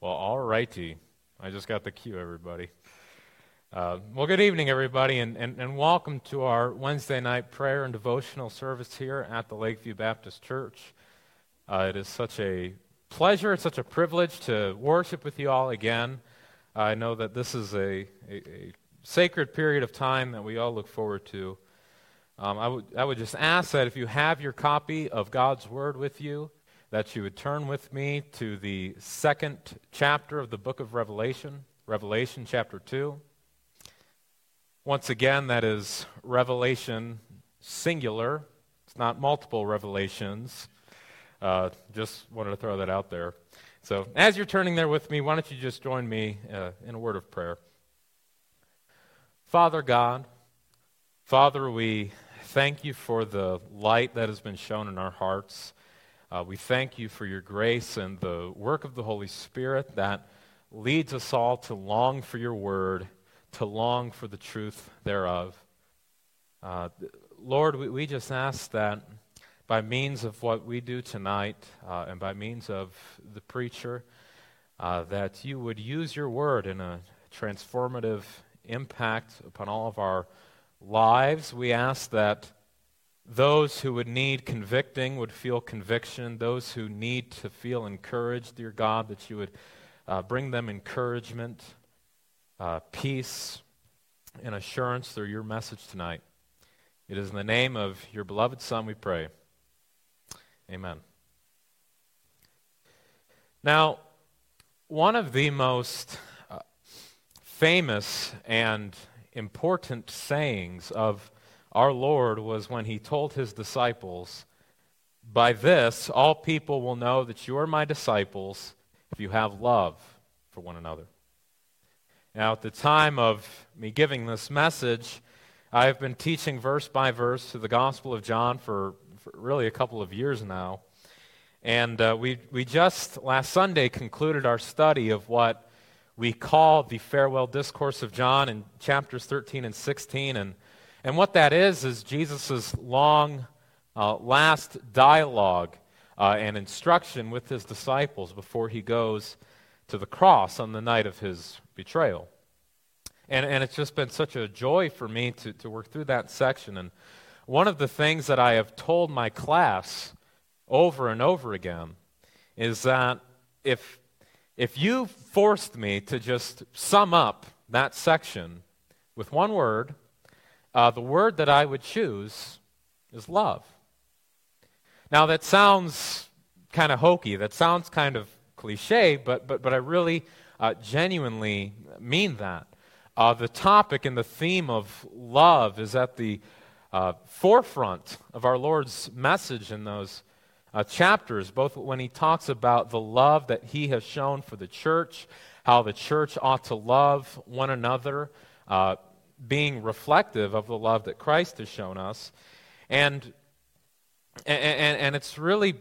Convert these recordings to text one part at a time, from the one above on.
Well, all righty. I just got the cue, everybody. Uh, well, good evening, everybody, and, and, and welcome to our Wednesday night prayer and devotional service here at the Lakeview Baptist Church. Uh, it is such a pleasure, it's such a privilege to worship with you all again. I know that this is a, a, a sacred period of time that we all look forward to. Um, I, would, I would just ask that if you have your copy of God's Word with you, that you would turn with me to the second chapter of the book of Revelation, Revelation chapter 2. Once again, that is Revelation singular. It's not multiple revelations. Uh, just wanted to throw that out there. So, as you're turning there with me, why don't you just join me uh, in a word of prayer? Father God, Father, we thank you for the light that has been shown in our hearts. Uh, we thank you for your grace and the work of the Holy Spirit that leads us all to long for your word, to long for the truth thereof. Uh, Lord, we, we, just ask that by means of what we do tonight uh, and by means of the preacher, uh, that you would use your word in a transformative impact upon all of our lives. We ask that those who would need convicting would feel conviction. Those who need to feel encouraged, dear God, that you would uh, bring them encouragement, uh, peace, and assurance through your message tonight. It is in the name of your beloved Son we pray. Amen. Now, one of the most uh, famous and important sayings of our Lord was when he told his disciples, By this all people will know that you are my disciples if you have love for one another. Now, at the time of me giving this message, I have been teaching verse by verse to the Gospel of John for, for really a couple of years now. And uh, we, we just last Sunday concluded our study of what we call the farewell discourse of John in chapters 13 and 16. And and what that is, is Jesus' long, uh, last dialogue uh, and instruction with his disciples before he goes to the cross on the night of his betrayal. And, and it's just been such a joy for me to, to work through that section. And one of the things that I have told my class over and over again is that if, if you forced me to just sum up that section with one word, uh, the word that I would choose is love. Now, that sounds kind of hokey. That sounds kind of cliche, but, but, but I really uh, genuinely mean that. Uh, the topic and the theme of love is at the uh, forefront of our Lord's message in those uh, chapters, both when he talks about the love that he has shown for the church, how the church ought to love one another, uh, being reflective of the love that Christ has shown us. And, and, and it's really,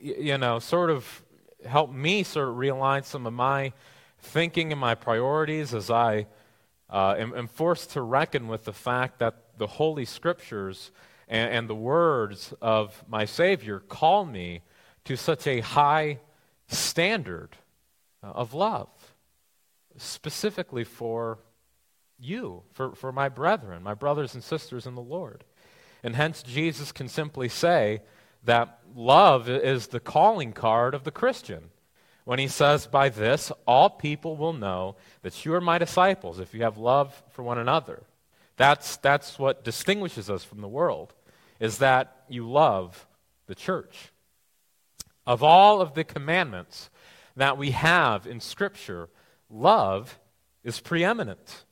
you know, sort of helped me sort of realign some of my thinking and my priorities as I uh, am, am, forced to reckon with the fact that the Holy Scriptures and, and the words of my Savior call me to such a high standard of love, specifically for you, for, for my brethren, my brothers and sisters in the Lord. And hence, Jesus can simply say that love is the calling card of the Christian. When he says, By this, all people will know that you are my disciples if you have love for one another. That's, that's what distinguishes us from the world, is that you love the church. Of all of the commandments that we have in Scripture, love is preeminent.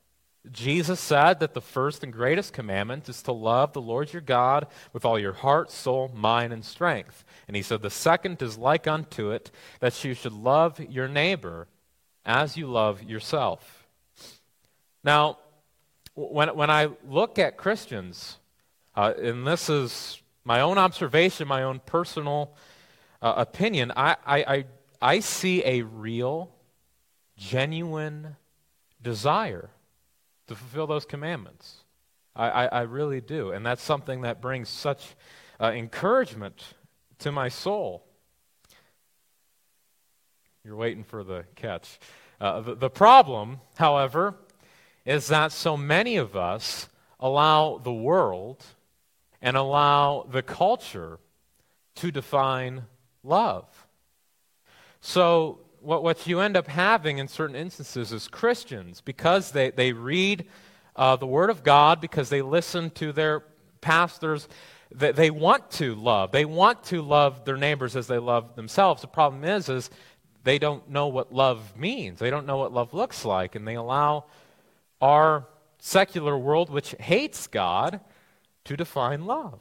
Jesus said that the first and greatest commandment is to love the Lord your God with all your heart, soul, mind, and strength. And he said the second is like unto it, that you should love your neighbor as you love yourself. Now, when, when I look at Christians, uh, and this is my own observation, my own personal uh, opinion, I, I, I, I see a real, genuine desire to fulfill those commandments. I, I, I really do. And that's something that brings such uh, encouragement to my soul. You're waiting for the catch. Uh, the, the problem, however, is that so many of us allow the world and allow the culture to define love. So, what, what you end up having in certain instances is Christians, because they, they read uh, the Word of God, because they listen to their pastors, they, they want to love. They want to love their neighbors as they love themselves. The problem is, is they don't know what love means. They don't know what love looks like, and they allow our secular world, which hates God, to define love.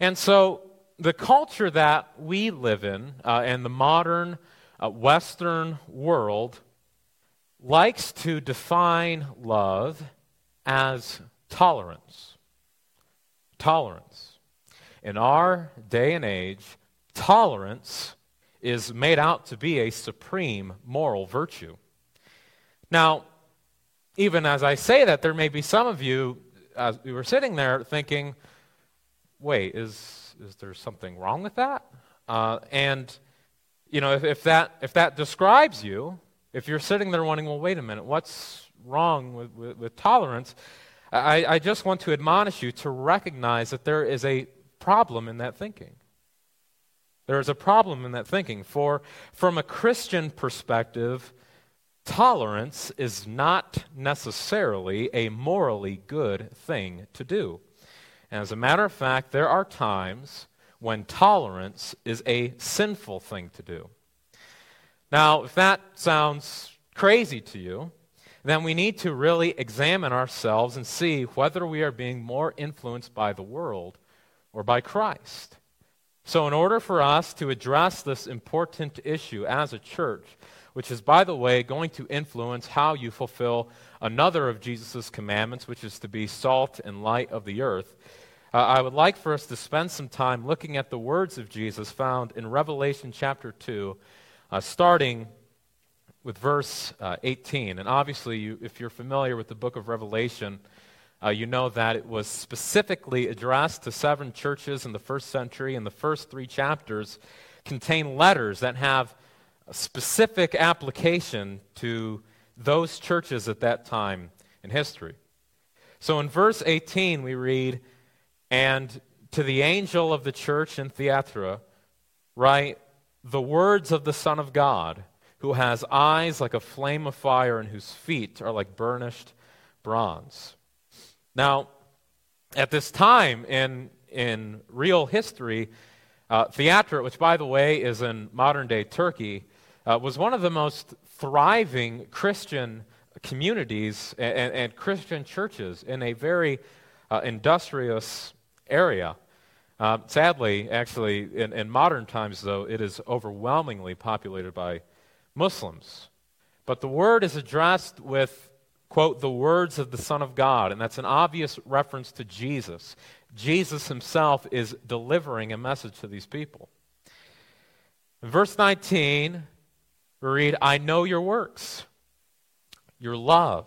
And so the culture that we live in, uh, and the modern uh, Western world, likes to define love as tolerance. Tolerance. In our day and age, tolerance is made out to be a supreme moral virtue. Now, even as I say that, there may be some of you, as we were sitting there, thinking, wait, is, is there something wrong with that? Uh, and, you know, if, if, that, if that describes you, if you're sitting there wondering, well, wait a minute, what's wrong with, with, with tolerance? I, I just want to admonish you to recognize that there is a problem in that thinking. There is a problem in that thinking. For from a Christian perspective, tolerance is not necessarily a morally good thing to do. And as a matter of fact, there are times when tolerance is a sinful thing to do. Now, if that sounds crazy to you, then we need to really examine ourselves and see whether we are being more influenced by the world or by Christ. So, in order for us to address this important issue as a church, which is, by the way, going to influence how you fulfill another of Jesus' commandments, which is to be salt and light of the earth, uh, I would like for us to spend some time looking at the words of Jesus found in Revelation chapter 2, uh, starting with verse uh, 18. And obviously, you, if you're familiar with the book of Revelation, uh, you know that it was specifically addressed to seven churches in the first century, and the first three chapters contain letters that have a specific application to those churches at that time in history. So in verse 18, we read, And to the angel of the church in Thyatira, write the words of the Son of God, who has eyes like a flame of fire and whose feet are like burnished bronze. Now, at this time in, in real history, uh, Thyatira, which by the way is in modern day Turkey, uh, was one of the most thriving Christian communities and, and Christian churches in a very uh, industrious area. Uh, sadly, actually, in, in modern times, though, it is overwhelmingly populated by Muslims. But the word is addressed with quote, the words of the Son of God. And that's an obvious reference to Jesus. Jesus himself is delivering a message to these people. In verse 19, we read, I know your works, your love,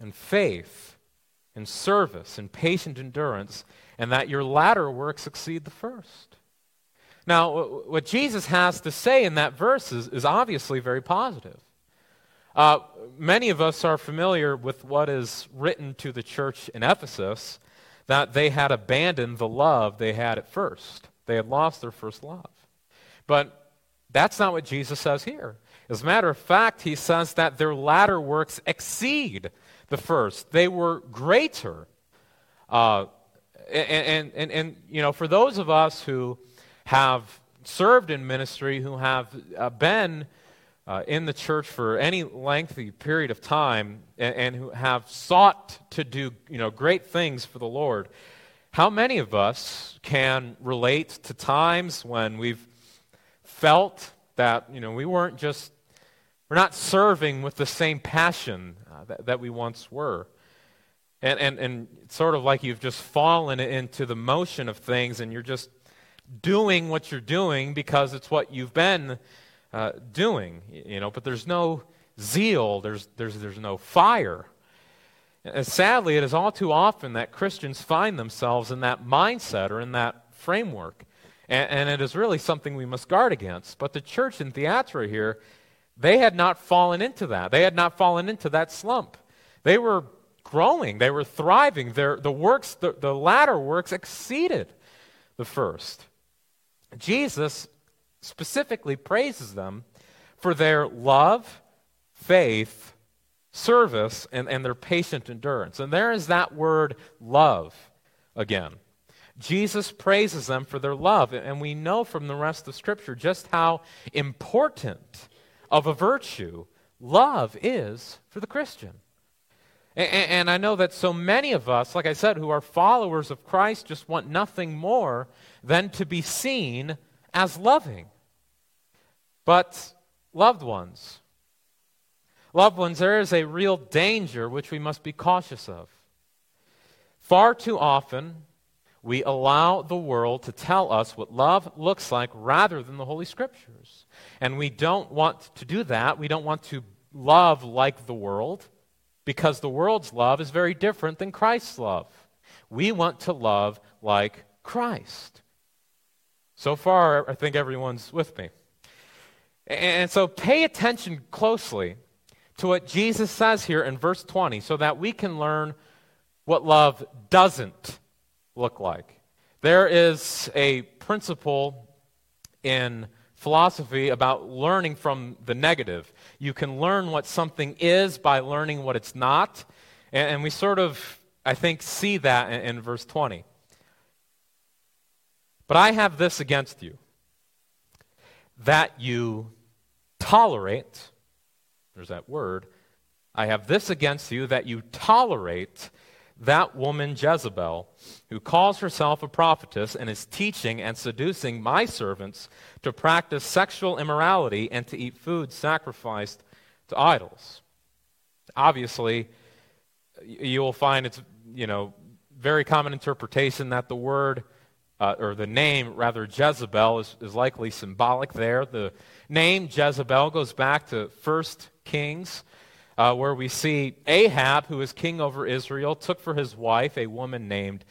and faith, and service, and patient endurance, and that your latter works exceed the first. Now, what Jesus has to say in that verse is, is obviously very positive. Uh, many of us are familiar with what is written to the church in Ephesus that they had abandoned the love they had at first. They had lost their first love. But that's not what Jesus says here. As a matter of fact, he says that their latter works exceed the first, they were greater. Uh, and, and, and, and, you know, for those of us who have served in ministry, who have uh, been uh, in the church for any lengthy period of time and, and, who have sought to do you know, great things for the Lord, how many of us can relate to times when we've felt that you know, we weren't just, we're not serving with the same passion uh, that, that we once were? And, and, and sort of like you've just fallen into the motion of things and you're just doing what you're doing because it's what you've been uh, doing, you know, but there's no zeal, there's, there's, there's no fire. And sadly, it is all too often that Christians find themselves in that mindset or in that framework. And, and it is really something we must guard against. But the church in Thyatira here, they had not fallen into that. They had not fallen into that slump. They were growing, they were thriving. Their, the works, the, the latter works exceeded the first. Jesus specifically praises them for their love, faith, service, and, and their patient endurance. And there is that word love again. Jesus praises them for their love, and we know from the rest of Scripture just how important of a virtue love is for the Christian. And, and, I know that so many of us, like I said, who are followers of Christ, just want nothing more than to be seen as loving. But, loved ones, loved ones, there is a real danger which we must be cautious of. Far too often, we allow the world to tell us what love looks like rather than the Holy Scriptures. And we don't want to do that. We don't want to love like the world because the world's love is very different than Christ's love. We want to love like Christ. So far, I think everyone's with me. And so pay attention closely to what Jesus says here in verse 20 so that we can learn what love doesn't look like. There is a principle in philosophy about learning from the negative. You can learn what something is by learning what it's not. And, and we sort of, I think, see that in, in verse 20. But I have this against you that you tolerate, there's that word, I have this against you that you tolerate that woman Jezebel, who calls herself a prophetess and is teaching and seducing my servants to practice sexual immorality and to eat food sacrificed to idols. Obviously, you will find it's, you know, very common interpretation that the word, uh, or the name, rather, Jezebel, is, is likely symbolic there. The name Jezebel goes back to 1 Kings uh, where we see Ahab, who is king over Israel, took for his wife a woman named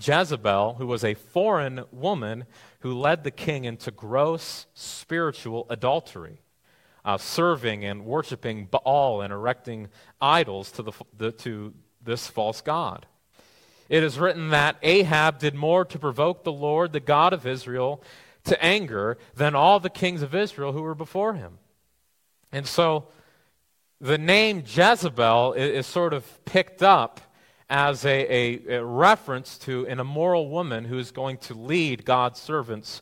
Jezebel, who was a foreign woman who led the king into gross spiritual adultery, uh, serving and worshiping Baal and erecting idols to, the, the, to this false god. It is written that Ahab did more to provoke the Lord, the God of Israel, to anger than all the kings of Israel who were before him. And so, the name Jezebel is, is sort of picked up as a, a, a, reference to an immoral woman who is going to lead God's servants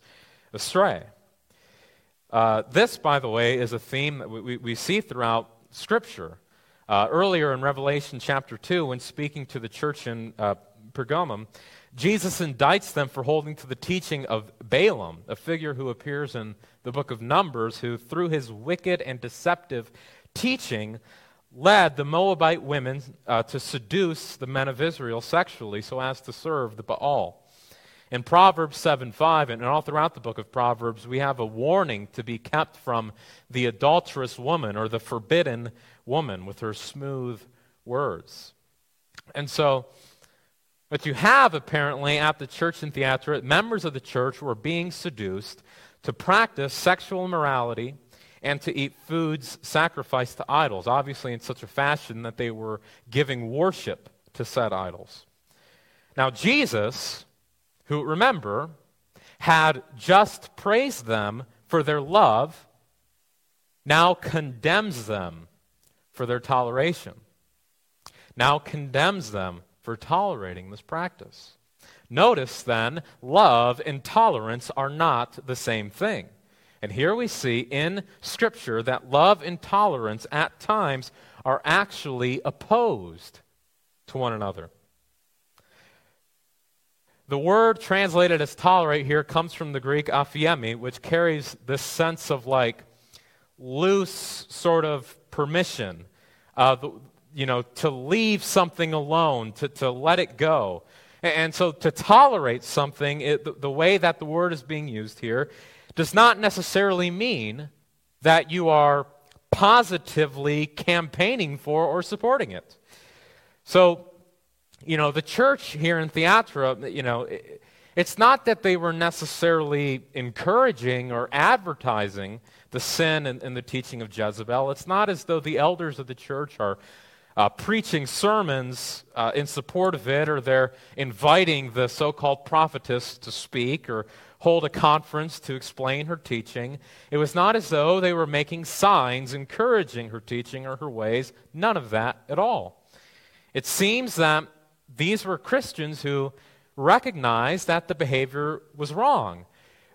astray. Uh, this, by the way, is a theme that we, we see throughout Scripture. Uh, earlier in Revelation chapter 2, when speaking to the church in uh, Pergamum, Jesus indicts them for holding to the teaching of Balaam, a figure who appears in the book of Numbers, who, through his wicked and deceptive teaching led the Moabite women uh, to seduce the men of Israel sexually so as to serve the Baal. In Proverbs 7 5, and all throughout the book of Proverbs, we have a warning to be kept from the adulterous woman or the forbidden woman with her smooth words. And so, what you have apparently at the church in Thyatira, members of the church were being seduced to practice sexual immorality and to eat foods sacrificed to idols, obviously in such a fashion that they were giving worship to said idols. Now, Jesus, who, remember, had just praised them for their love, now condemns them for their toleration, now condemns them for tolerating this practice. Notice then, love and tolerance are not the same thing. And here we see in Scripture that love and tolerance at times are actually opposed to one another. The word translated as tolerate here comes from the Greek aphiemi, which carries this sense of like loose sort of permission, uh, you know, to leave something alone, to, to let it go. And so to tolerate something, it, the, the way that the word is being used here does not necessarily mean that you are positively campaigning for or supporting it. So, you know, the church here in Thyatira, you know, it's not that they were necessarily encouraging or advertising the sin and, and the teaching of Jezebel. It's not as though the elders of the church are uh, preaching sermons uh, in support of it, or they're inviting the so called prophetess to speak or hold a conference to explain her teaching. It was not as though they were making signs encouraging her teaching or her ways. None of that at all. It seems that these were Christians who recognized that the behavior was wrong.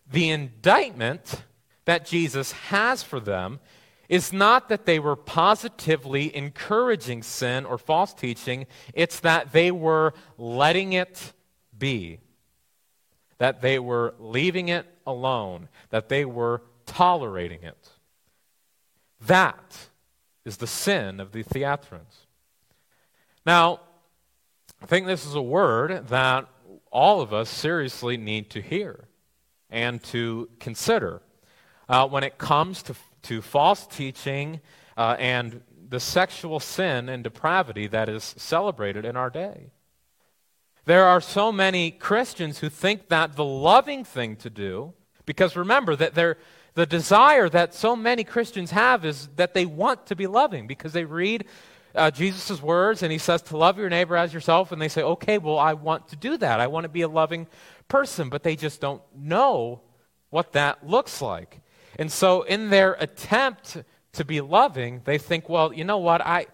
The indictment that Jesus has for them is not that they were positively encouraging sin or false teaching, it's that they were letting it be, that they were leaving it alone, that they were tolerating it. That is the sin of the Thyatirans. Now, I think this is a word that all of us seriously need to hear and to consider uh, when it comes to to false teaching uh, and the sexual sin and depravity that is celebrated in our day. There are so many Christians who think that the loving thing to do, because remember that the desire that so many Christians have is that they want to be loving because they read uh, Jesus' words and he says to love your neighbor as yourself, and they say, okay, well, I want to do that. I want to be a loving person, but they just don't know what that looks like. And so, in their attempt to be loving, they think, well, you know what? I,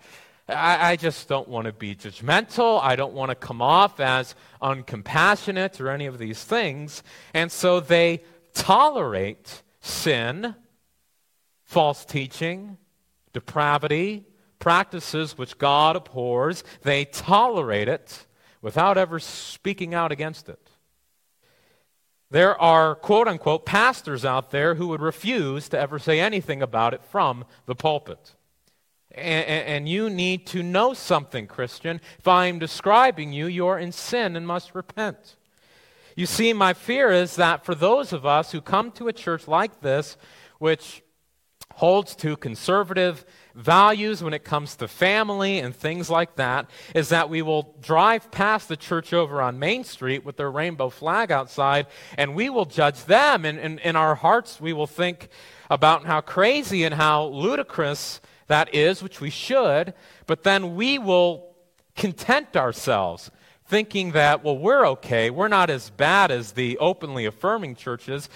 I, I just don't want to be judgmental. I don't want to come off as uncompassionate or any of these things. And so they tolerate sin, false teaching, depravity, practices which God abhors. They tolerate it without ever speaking out against it. There are quote unquote pastors out there who would refuse to ever say anything about it from the pulpit. And, and, you need to know something, Christian. If I'm describing you, you're in sin and must repent. You see, my fear is that for those of us who come to a church like this, which holds to conservative values when it comes to family and things like that is that we will drive past the church over on Main Street with their rainbow flag outside and we will judge them. And in our hearts, we will think about how crazy and how ludicrous that is, which we should, but then we will content ourselves thinking that, well, we're okay. We're not as bad as the openly affirming churches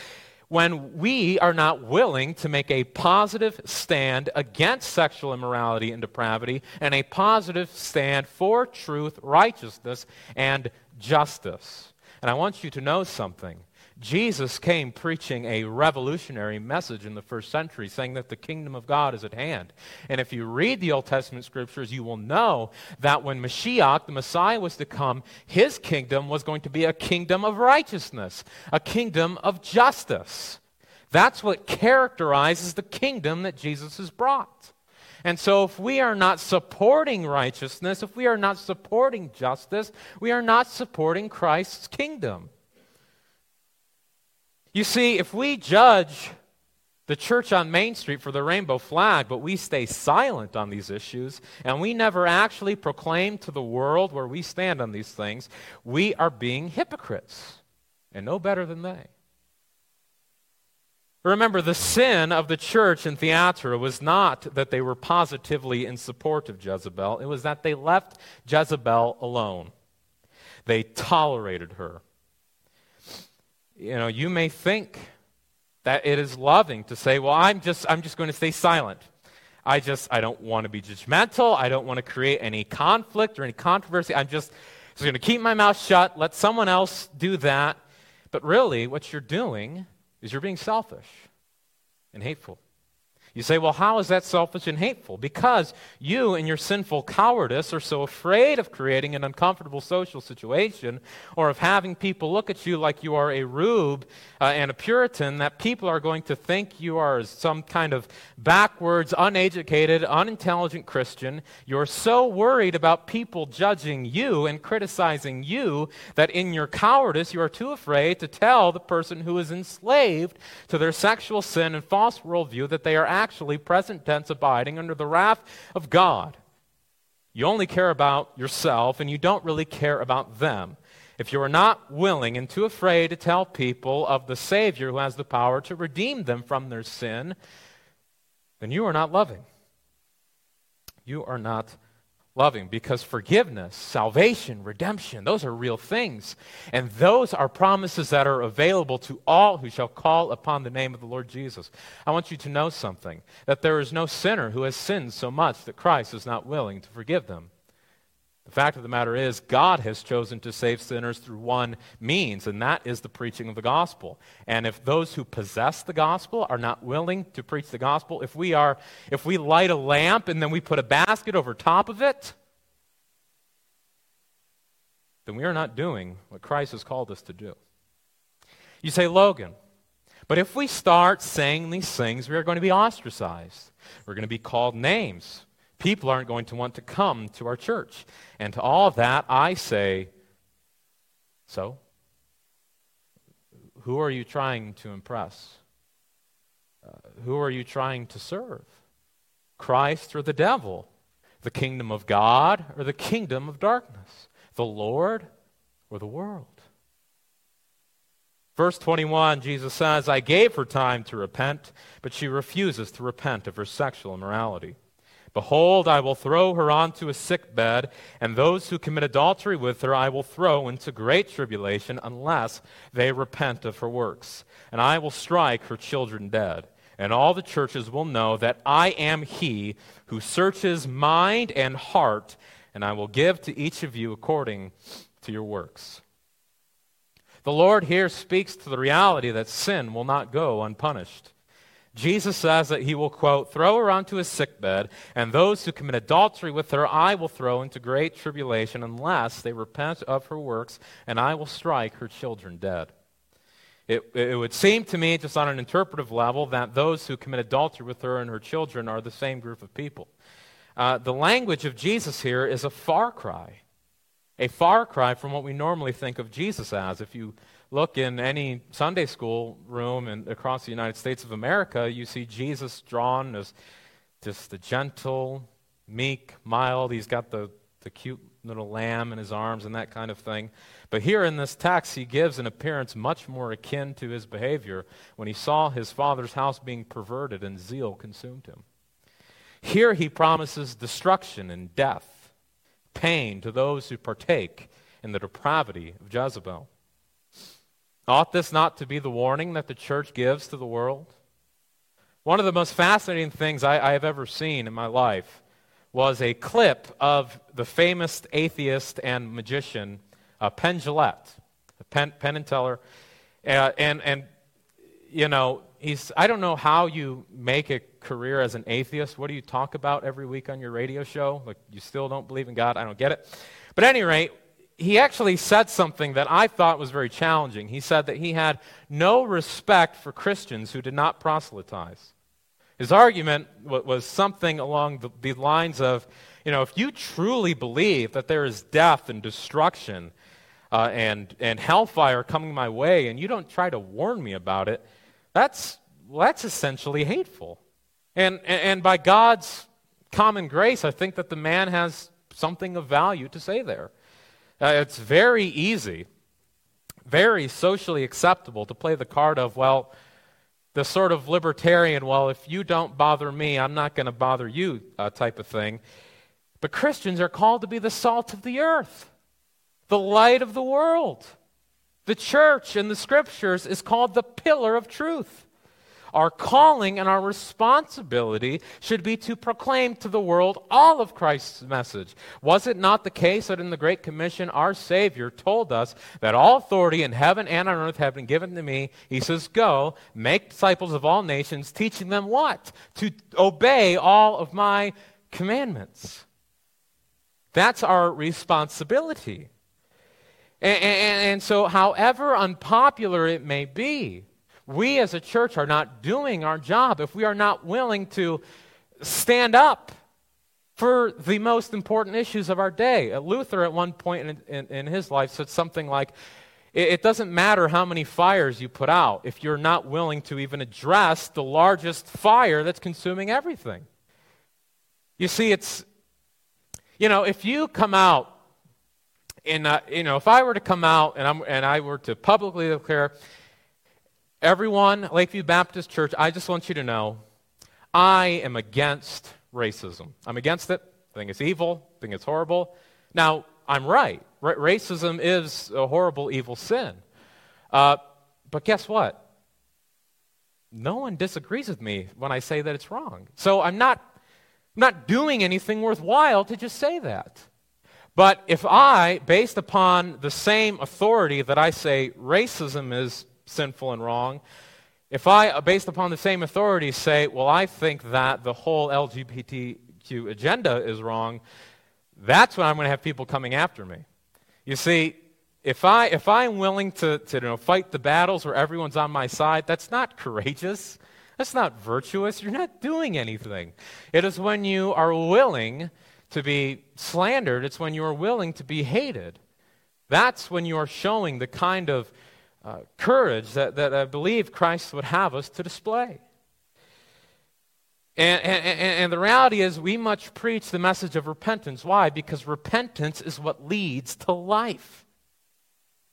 when we are not willing to make a positive stand against sexual immorality and depravity and a positive stand for truth, righteousness, and justice. And I want you to know something. Jesus came preaching a revolutionary message in the first century, saying that the kingdom of God is at hand. And if you read the Old Testament scriptures, you will know that when Mashiach, the Messiah, was to come, his kingdom was going to be a kingdom of righteousness, a kingdom of justice. That's what characterizes the kingdom that Jesus has brought. And so, if we are not supporting righteousness, if we are not supporting justice, we are not supporting Christ's kingdom. You see, if we judge the church on Main Street for the rainbow flag, but we stay silent on these issues, and we never actually proclaim to the world where we stand on these things, we are being hypocrites, and no better than they. Remember, the sin of the church in Thyatira was not that they were positively in support of Jezebel, it was that they left Jezebel alone. They tolerated her you know, you may think that it is loving to say, well, I'm just, I'm just going to stay silent. I just, I don't want to be judgmental. I don't want to create any conflict or any controversy. I'm just, just going to keep my mouth shut, let someone else do that. But really, what you're doing is you're being selfish and hateful. You say, well, how is that selfish and hateful? Because you, in your sinful cowardice, are so afraid of creating an uncomfortable social situation or of having people look at you like you are a rube uh, and a Puritan that people are going to think you are some kind of backwards, uneducated, unintelligent Christian. You're so worried about people judging you and criticizing you that in your cowardice, you are too afraid to tell the person who is enslaved to their sexual sin and false worldview that they are actually actually present tense abiding under the wrath of God. You only care about yourself and you don't really care about them. if you are not willing and too afraid to tell people of the Savior who has the power to redeem them from their sin, then you are not loving. You are not loving because forgiveness, salvation, redemption, those are real things. And those are promises that are available to all who shall call upon the name of the Lord Jesus. I want you to know something that there is no sinner who has sinned so much that Christ is not willing to forgive them. The fact of the matter is, God has chosen to save sinners through one means, and that is the preaching of the gospel. And if those who possess the gospel are not willing to preach the gospel, if we are, if we light a lamp and then we put a basket over top of it, then we are not doing what Christ has called us to do. You say, Logan, but if we start saying these things, we are going to be ostracized. We're going to be called names people aren't going to want to come to our church. And to all of that, I say, so? Who are you trying to impress? Uh, who are you trying to serve? Christ or the devil? The kingdom of God or the kingdom of darkness? The Lord or the world? Verse 21, Jesus says, I gave her time to repent, but she refuses to repent of her sexual immorality. Behold, I will throw her onto a sick bed, and those who commit adultery with her I will throw into great tribulation unless they repent of her works. And I will strike her children dead. And all the churches will know that I am he who searches mind and heart, and I will give to each of you according to your works. The Lord here speaks to the reality that sin will not go unpunished. Jesus says that he will, quote, throw her onto a sickbed, and those who commit adultery with her I will throw into great tribulation unless they repent of her works, and I will strike her children dead. It, it would seem to me, just on an interpretive level, that those who commit adultery with her and her children are the same group of people. Uh, the language of Jesus here is a far cry, a far cry from what we normally think of Jesus as. If you look in any Sunday school room and across the United States of America, you see Jesus drawn as just the gentle, meek, mild. He's got the, the cute little lamb in his arms and that kind of thing. But here in this text, he gives an appearance much more akin to his behavior when he saw his father's house being perverted and zeal consumed him. Here he promises destruction and death, pain to those who partake in the depravity of Jezebel. Ought this not to be the warning that the church gives to the world? One of the most fascinating things I, I have ever seen in my life was a clip of the famous atheist and magician uh, Penn Jillette, Penn, Penn and Teller. Uh, and, and, you know, he's, I don't know how you make a career as an atheist. What do you talk about every week on your radio show? Like, you still don't believe in God? I don't get it. But at any rate, he actually said something that I thought was very challenging. He said that he had no respect for Christians who did not proselytize. His argument was something along the, lines of, you know, if you truly believe that there is death and destruction uh, and, and hellfire coming my way and you don't try to warn me about it, that's, well, that's essentially hateful. And, and, and by God's common grace, I think that the man has something of value to say there. Uh, it's very easy, very socially acceptable to play the card of, well, the sort of libertarian, well, if you don't bother me, I'm not going to bother you uh, type of thing. But Christians are called to be the salt of the earth, the light of the world. The church in the scriptures is called the pillar of truth. Our calling and our responsibility should be to proclaim to the world all of Christ's message. Was it not the case that in the Great Commission, our Savior told us that all authority in heaven and on earth have been given to me? He says, Go, make disciples of all nations, teaching them what? To obey all of my commandments. That's our responsibility. And, and, and, so, however unpopular it may be, we as a church are not doing our job if we are not willing to stand up for the most important issues of our day. Uh, Luther, at one point in, in, in his life, said something like, it, it doesn't matter how many fires you put out if you're not willing to even address the largest fire that's consuming everything. You see, it's, you know, if you come out and uh, you know, if I were to come out and, I'm, and I were to publicly declare, everyone, Lakeview Baptist Church, I just want you to know, I am against racism. I'm against it. I think it's evil. I think it's horrible. Now, I'm right. R- racism is a horrible, evil sin. Uh, but guess what? No one disagrees with me when I say that it's wrong. So I'm not, I'm not doing anything worthwhile to just say that. But if I, based upon the same authority that I say racism is sinful and wrong, if I, based upon the same authority, say, well, I think that the whole LGBTQ agenda is wrong, that's when I'm going to have people coming after me. You see, if, I, if I'm willing to, to you know, fight the battles where everyone's on my side, that's not courageous. That's not virtuous. You're not doing anything. It is when you are willing to be slandered, it's when you are willing to be hated. That's when you are showing the kind of uh, courage that, that I believe Christ would have us to display. And, and, and, the reality is, we must preach the message of repentance. Why? Because repentance is what leads to life.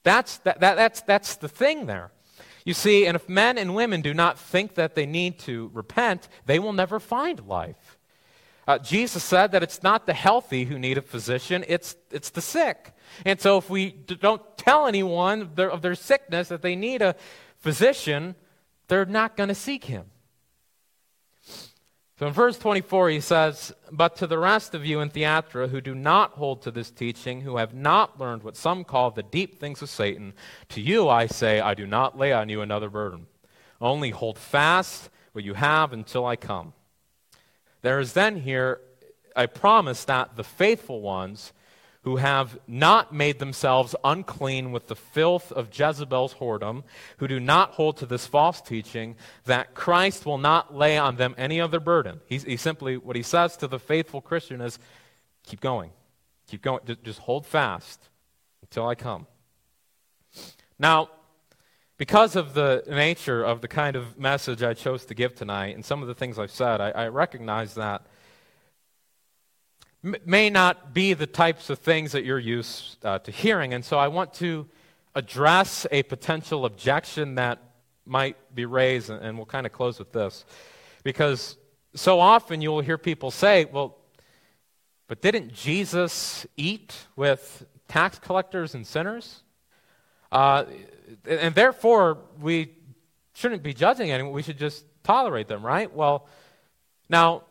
That's, that, that, that's, that's the thing there. You see, and if men and women do not think that they need to repent, they will never find life. Uh, Jesus said that it's not the healthy who need a physician, it's, it's the sick. And so if we don't tell anyone of their, of their sickness that they need a physician, they're not going to seek him. So in verse 24, he says, But to the rest of you in Thyatira who do not hold to this teaching, who have not learned what some call the deep things of Satan, to you I say, I do not lay on you another burden. Only hold fast what you have until I come. There is then here a promise that the faithful ones who have not made themselves unclean with the filth of Jezebel's whoredom, who do not hold to this false teaching, that Christ will not lay on them any other burden. He, he simply, what he says to the faithful Christian is, keep going. Keep going. Just, just hold fast until I come. Now, because of the nature of the kind of message I chose to give tonight and some of the things I've said, I, I recognize that may not be the types of things that you're used uh, to hearing. And so I want to address a potential objection that might be raised, and, we'll kind of close with this. Because so often you will hear people say, well, but didn't Jesus eat with tax collectors and sinners? Uh, and therefore, we shouldn't be judging anyone. We should just tolerate them, right? Well, now,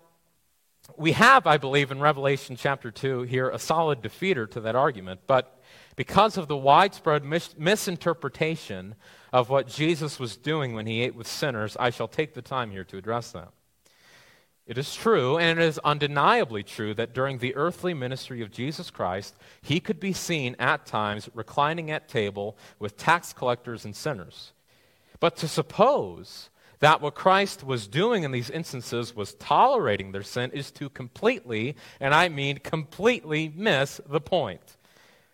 we have, I believe, in Revelation chapter 2 here a solid defeater to that argument, but because of the widespread mis- misinterpretation of what Jesus was doing when he ate with sinners, I shall take the time here to address that. It is true, and it is undeniably true, that during the earthly ministry of Jesus Christ, he could be seen at times reclining at table with tax collectors and sinners. But to suppose that what Christ was doing in these instances was tolerating their sin is to completely, and I mean completely, miss the point.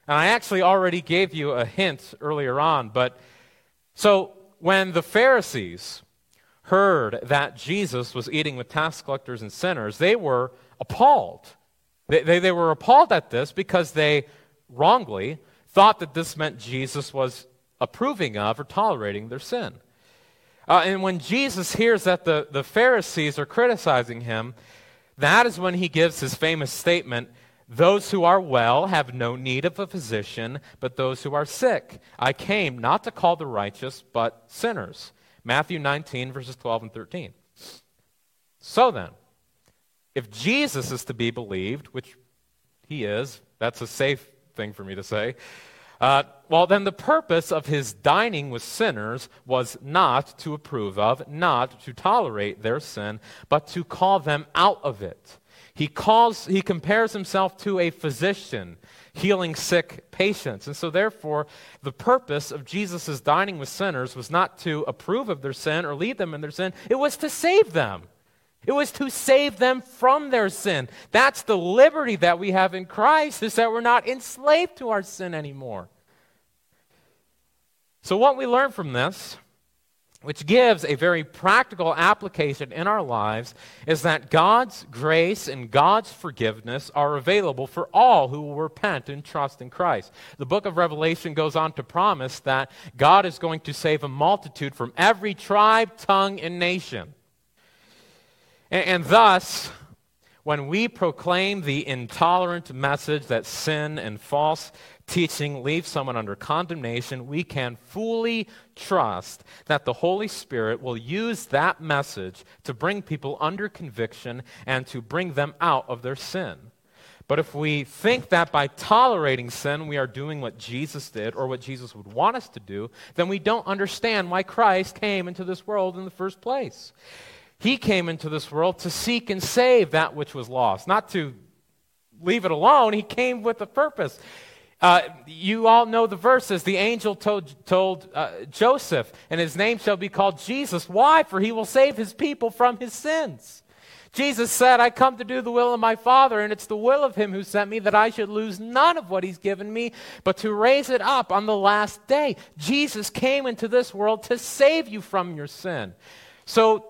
And I actually already gave you a hint earlier on, but so when the Pharisees heard that Jesus was eating with tax collectors and sinners, they were appalled. They, they, they were appalled at this because they wrongly thought that this meant Jesus was approving of or tolerating their sin. Uh, and when Jesus hears that the, the Pharisees are criticizing him, that is when he gives his famous statement Those who are well have no need of a physician, but those who are sick. I came not to call the righteous, but sinners. Matthew 19, verses 12 and 13. So then, if Jesus is to be believed, which he is, that's a safe thing for me to say, uh, well, then the purpose of his dining with sinners was not to approve of, not to tolerate their sin, but to call them out of it. He, calls, he compares himself to a physician healing sick patients. And so, therefore, the purpose of Jesus' dining with sinners was not to approve of their sin or lead them in their sin, it was to save them. It was to save them from their sin. That's the liberty that we have in Christ, is that we're not enslaved to our sin anymore. So, what we learn from this which gives a very practical application in our lives, is that God's grace and God's forgiveness are available for all who will repent and trust in Christ. The book of Revelation goes on to promise that God is going to save a multitude from every tribe, tongue, and nation. And, and thus, when we proclaim the intolerant message that sin and false teaching leaves someone under condemnation, we can fully trust that the Holy Spirit will use that message to bring people under conviction and to bring them out of their sin. But if we think that by tolerating sin we are doing what Jesus did or what Jesus would want us to do, then we don't understand why Christ came into this world in the first place. He came into this world to seek and save that which was lost, not to leave it alone. He came with a purpose. Uh, you all know the verses. The angel told, told uh, Joseph, and his name shall be called Jesus. Why? For he will save his people from his sins. Jesus said, I come to do the will of my Father, and it's the will of him who sent me that I should lose none of what he's given me, but to raise it up on the last day. Jesus came into this world to save you from your sin. So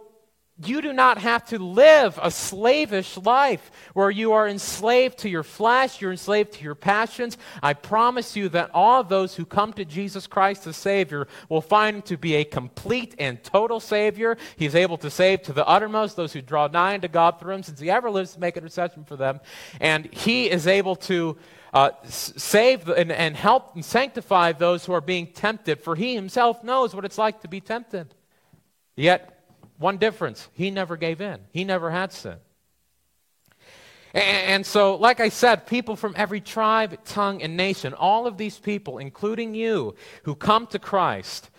you do not have to live a slavish life where you are enslaved to your flesh, you're enslaved to your passions. I promise you that all those who come to Jesus Christ as Savior will find Him to be a complete and total Savior. He's able to save to the uttermost those who draw nigh unto God through Him, since He ever lives to make intercession for them. And He is able to uh, save and, and help and sanctify those who are being tempted, for He Himself knows what it's like to be tempted. Yet, one difference he never gave in, he never had sin. And, so, like I said, people from every tribe, tongue, and nation, all of these people, including you, who come to Christ.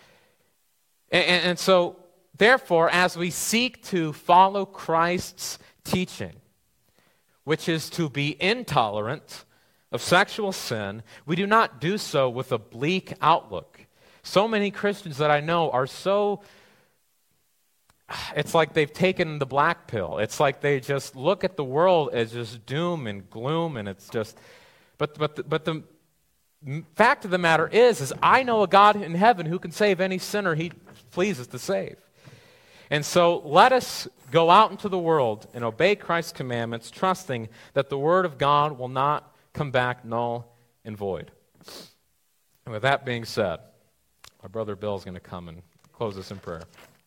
And so, therefore, as we seek to follow Christ's teaching, which is to be intolerant of sexual sin, we do not do so with a bleak outlook. So many Christians that I know are so it's like they've taken the black pill. It's like they just look at the world as just doom and gloom, and it's just. But but the, but the fact of the matter is, is I know a God in heaven who can save any sinner He pleases to save. And so let us go out into the world and obey Christ's commandments, trusting that the Word of God will not come back null and void. And with that being said, my brother Bill is going to come and close us in prayer.